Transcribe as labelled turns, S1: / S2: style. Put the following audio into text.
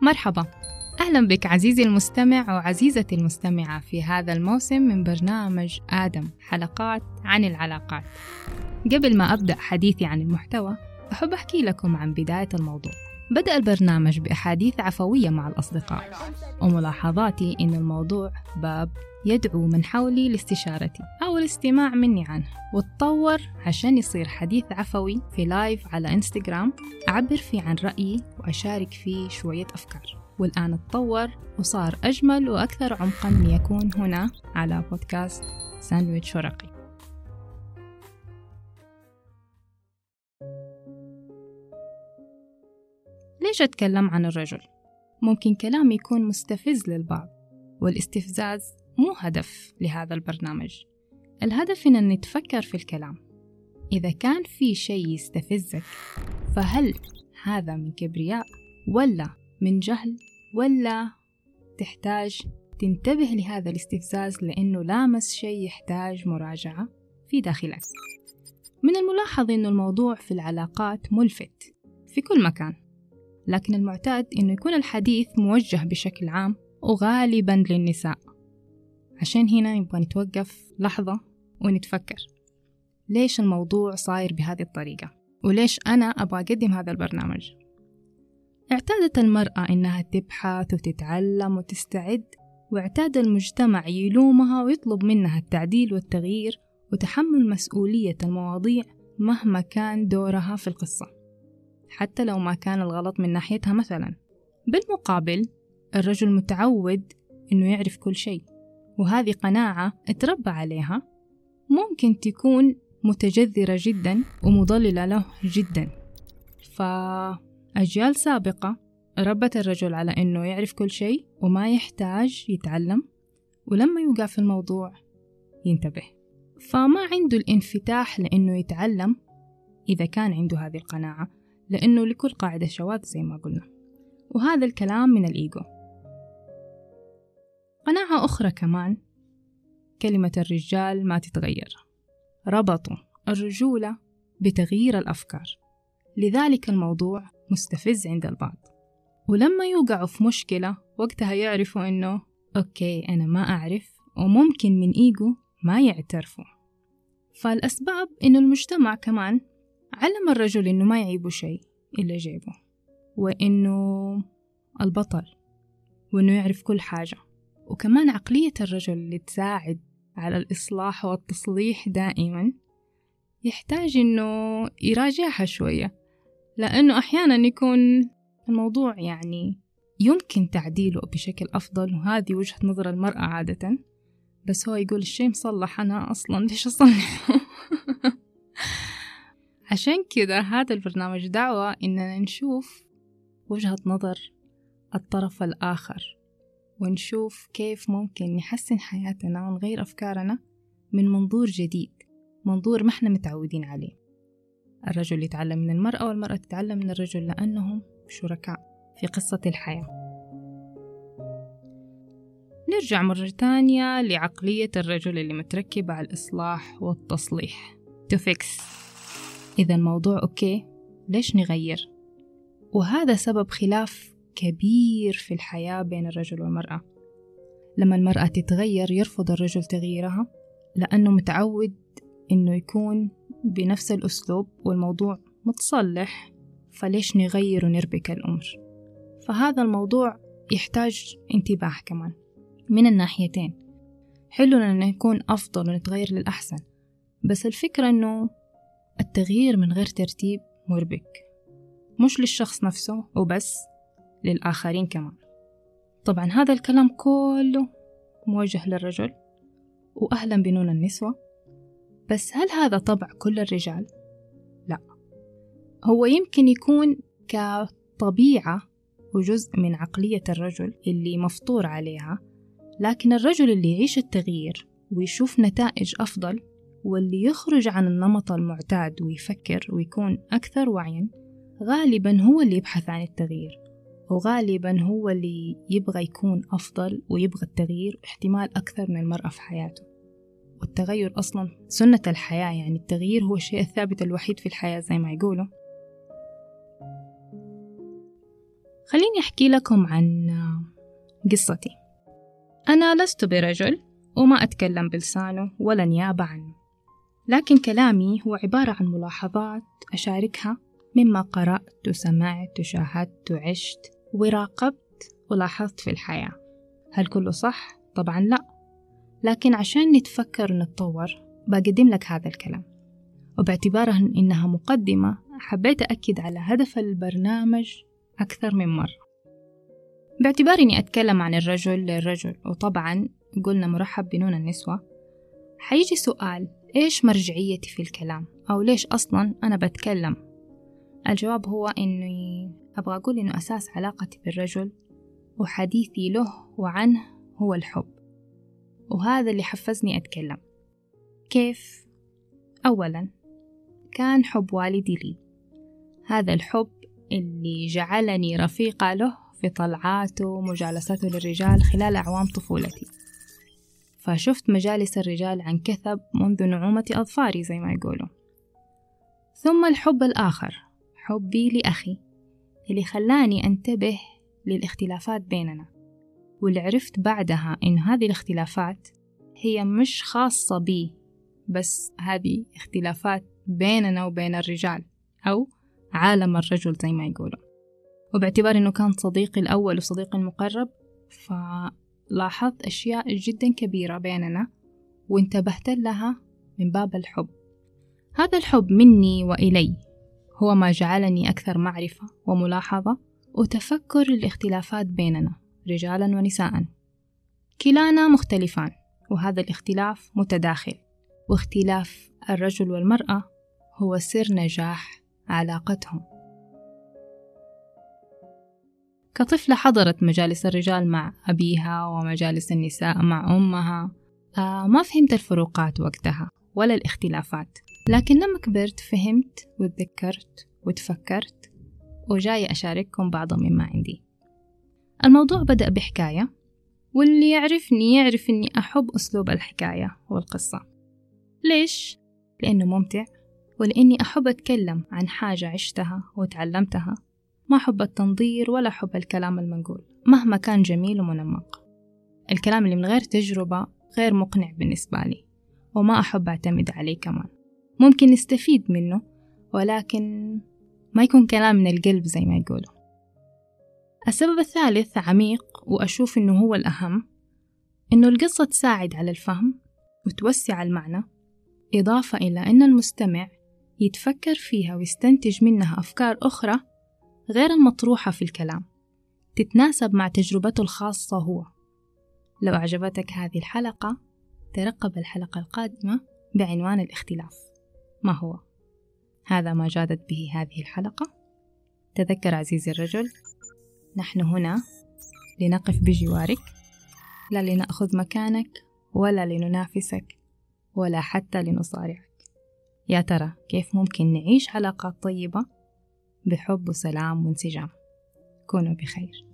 S1: مرحبا. أهلا بك عزيزي المستمع وعزيزتي المستمعة في هذا الموسم من برنامج آدم حلقات عن العلاقات. قبل ما أبدأ حديثي عن المحتوى أحب أحكي لكم عن بداية الموضوع. بدأ البرنامج بأحاديث عفوية مع الأصدقاء. وملاحظاتي إن الموضوع باب يدعو من حولي لاستشارتي أو الاستماع مني عنه. وتطور عشان يصير حديث عفوي في live على انستغرام أعبر فيه عن رأيي وأشارك فيه شوية أفكار. والآن تطور وصار أجمل وأكثر عمقا ليكون هنا على بودكاست ساندويتش ورقي. ليش أتكلم عن الرجل؟ ممكن كلامي يكون مستفز للبعض والاستفزاز مو هدف لهذا البرنامج. الهدف إن نتفكر في الكلام. إذا كان في شيء يستفزك فهل هذا من كبرياء ولا من جهل ولا تحتاج تنتبه لهذا الاستفزاز لأنه لامس شيء يحتاج مراجعة في داخلك؟ من الملاحظ أنه الموضوع في العلاقات ملفت في كل مكان. لكن المعتاد أنه يكون الحديث موجه بشكل عام وغالبا للنساء. عشان هنا نبغى نتوقف لحظة ونتفكر. ليش الموضوع صاير بهذه الطريقة؟ وليش أنا أبغى أقدم هذا البرنامج؟ اعتادت المرأة إنها تبحث وتتعلم وتستعد واعتاد المجتمع يلومها ويطلب منها التعديل والتغيير وتحمل مسؤولية المواضيع مهما كان دورها في القصة. حتى لو ما كان الغلط من ناحيتها مثلا. بالمقابل الرجل متعود إنه يعرف كل شيء وهذه قناعة اتربى عليها ممكن تكون متجذرة جدا ومضللة له جدا. فأجيال سابقة ربت الرجل على إنه يعرف كل شيء وما يحتاج يتعلم ولما يوقع في الموضوع ينتبه. فما عنده الانفتاح لأنه يتعلم إذا كان عنده هذه القناعة. لأنه لكل قاعدة شواذ زي ما قلنا. وهذا الكلام من الإيجو. قناعة أخرى كمان كلمة الرجال ما تتغير. ربطوا الرجولة بتغيير الأفكار. لذلك الموضوع مستفز عند البعض. ولما يوقعوا في مشكلة وقتها يعرفوا إنه أوكي أنا ما أعرف وممكن من إيجو ما يعترفوا. فالأسباب إنه المجتمع كمان علم الرجل إنه ما يعيبه شيء إلا جيبه وإنه البطل وإنه يعرف كل حاجة. وكمان عقلية الرجل اللي تساعد على الإصلاح والتصليح دائما يحتاج إنه يراجعها شوية لأنه أحيانا يكون الموضوع يعني يمكن تعديله بشكل أفضل وهذه وجهة نظر المرأة عادة. بس هو يقول الشيء مصلح أنا أصلا ليش أصلحه؟ عشان كذا هذا البرنامج دعوة إننا نشوف وجهة نظر الطرف الآخر ونشوف كيف ممكن نحسن حياتنا ونغير أفكارنا من منظور جديد منظور ما إحنا متعودين عليه. الرجل يتعلم من المرأة والمرأة تتعلم من الرجل لأنهم شركاء في قصة الحياة. نرجع مرة تانية لعقلية الرجل اللي متركبة على الإصلاح والتصليح. to fix إذا الموضوع أوكي ليش نغير؟ وهذا سبب خلاف كبير في الحياة بين الرجل والمرأة. لما المرأة تتغير يرفض الرجل تغييرها لأنه متعود إنه يكون بنفس الأسلوب والموضوع متصلح فليش نغير ونربك الأمر؟ فهذا الموضوع يحتاج انتباه كمان من الناحيتين. حلو أن نكون أفضل ونتغير للأحسن بس الفكرة أنه التغيير من غير ترتيب مربك. مش للشخص نفسه وبس للآخرين كمان. طبعا هذا الكلام كله موجه للرجل وأهلا بنون النسوة. بس هل هذا طبع كل الرجال؟ لا. هو يمكن يكون كطبيعة وجزء من عقلية الرجل اللي مفطور عليها لكن الرجل اللي يعيش التغيير ويشوف نتائج أفضل واللي يخرج عن النمط المعتاد ويفكر ويكون أكثر وعيا غالبا هو اللي يبحث عن التغيير وغالبا هو اللي يبغى يكون أفضل ويبغى التغيير احتمال أكثر من المرأة في حياته. والتغير أصلا سنة الحياة يعني التغيير هو الشيء الثابت الوحيد في الحياة زي ما يقولوا. خليني أحكي لكم عن قصتي. أنا لست برجل وما أتكلم بلسانه ولا نيابة عنه. لكن كلامي هو عبارة عن ملاحظات أشاركها مما قرأت وسمعت وشاهدت وعشت وراقبت ولاحظت في الحياة. هل كله صح؟ طبعا لا. لكن عشان نتفكر ونتطور بقدم لك هذا الكلام. وباعتبارها إنها مقدمة حبيت أكد على هدف البرنامج أكثر من مرة. باعتبار إني أتكلم عن الرجل للرجل وطبعا قلنا مرحب بنون النسوة حيجي سؤال إيش مرجعيتي في الكلام؟ أو ليش أصلا أنا بتكلم؟ الجواب هو إني أبغى أقول إنه أساس علاقتي بالرجل وحديثي له وعنه هو الحب. وهذا اللي حفزني أتكلم. كيف؟ أولا كان حب والدي لي. هذا الحب اللي جعلني رفيقة له في طلعاته ومجالسته للرجال خلال أعوام طفولتي. فشفت مجالس الرجال عن كثب منذ نعومة أظفاري زي ما يقولوا. ثم الحب الآخر حبي لأخي اللي خلاني أنتبه للاختلافات بيننا. واللي عرفت بعدها إن هذه الاختلافات هي مش خاصة بي بس هذه اختلافات بيننا وبين الرجال أو عالم الرجل زي ما يقولوا. وباعتبار إنه كان صديقي الأول وصديقي المقرب فلاحظت أشياء جدا كبيرة بيننا وانتبهت لها من باب الحب. هذا الحب مني وإلي. هو ما جعلني أكثر معرفة وملاحظة وتفكر الاختلافات بيننا رجالا ونساء. كلانا مختلفان وهذا الاختلاف متداخل. واختلاف الرجل والمرأة هو سر نجاح علاقتهم. كطفلة حضرت مجالس الرجال مع أبيها ومجالس النساء مع أمها آه ما فهمت الفروقات وقتها ولا الاختلافات. لكن لما كبرت فهمت وتذكرت وتفكرت وجاي أشارككم بعض مما عندي. الموضوع بدأ بحكاية واللي يعرفني يعرف أني أحب أسلوب الحكاية والقصة. ليش؟ لأنه ممتع ولأني أحب أتكلم عن حاجة عشتها وتعلمتها. ما أحب التنظير ولا أحب الكلام المنقول مهما كان جميل ومنمق. الكلام اللي من غير تجربة غير مقنع بالنسبة لي وما أحب أعتمد عليه كمان. ممكن نستفيد منه ولكن ما يكون كلام من القلب زي ما يقولوا. السبب الثالث عميق وأشوف إنه هو الأهم إنه القصة تساعد على الفهم وتوسع المعنى إضافة إلى أن المستمع يتفكر فيها ويستنتج منها أفكار أخرى غير المطروحة في الكلام. تتناسب مع تجربته الخاصة هو. لو أعجبتك هذه الحلقة ترقب الحلقة القادمة بعنوان الاختلاف. ما هو؟ هذا ما جادت به هذه الحلقة. تذكر عزيزي الرجل نحن هنا لنقف بجوارك لا لنأخذ مكانك ولا لننافسك ولا حتى لنصارعك. يا ترى كيف ممكن نعيش علاقات طيبة بحب وسلام وانسجام. كونوا بخير.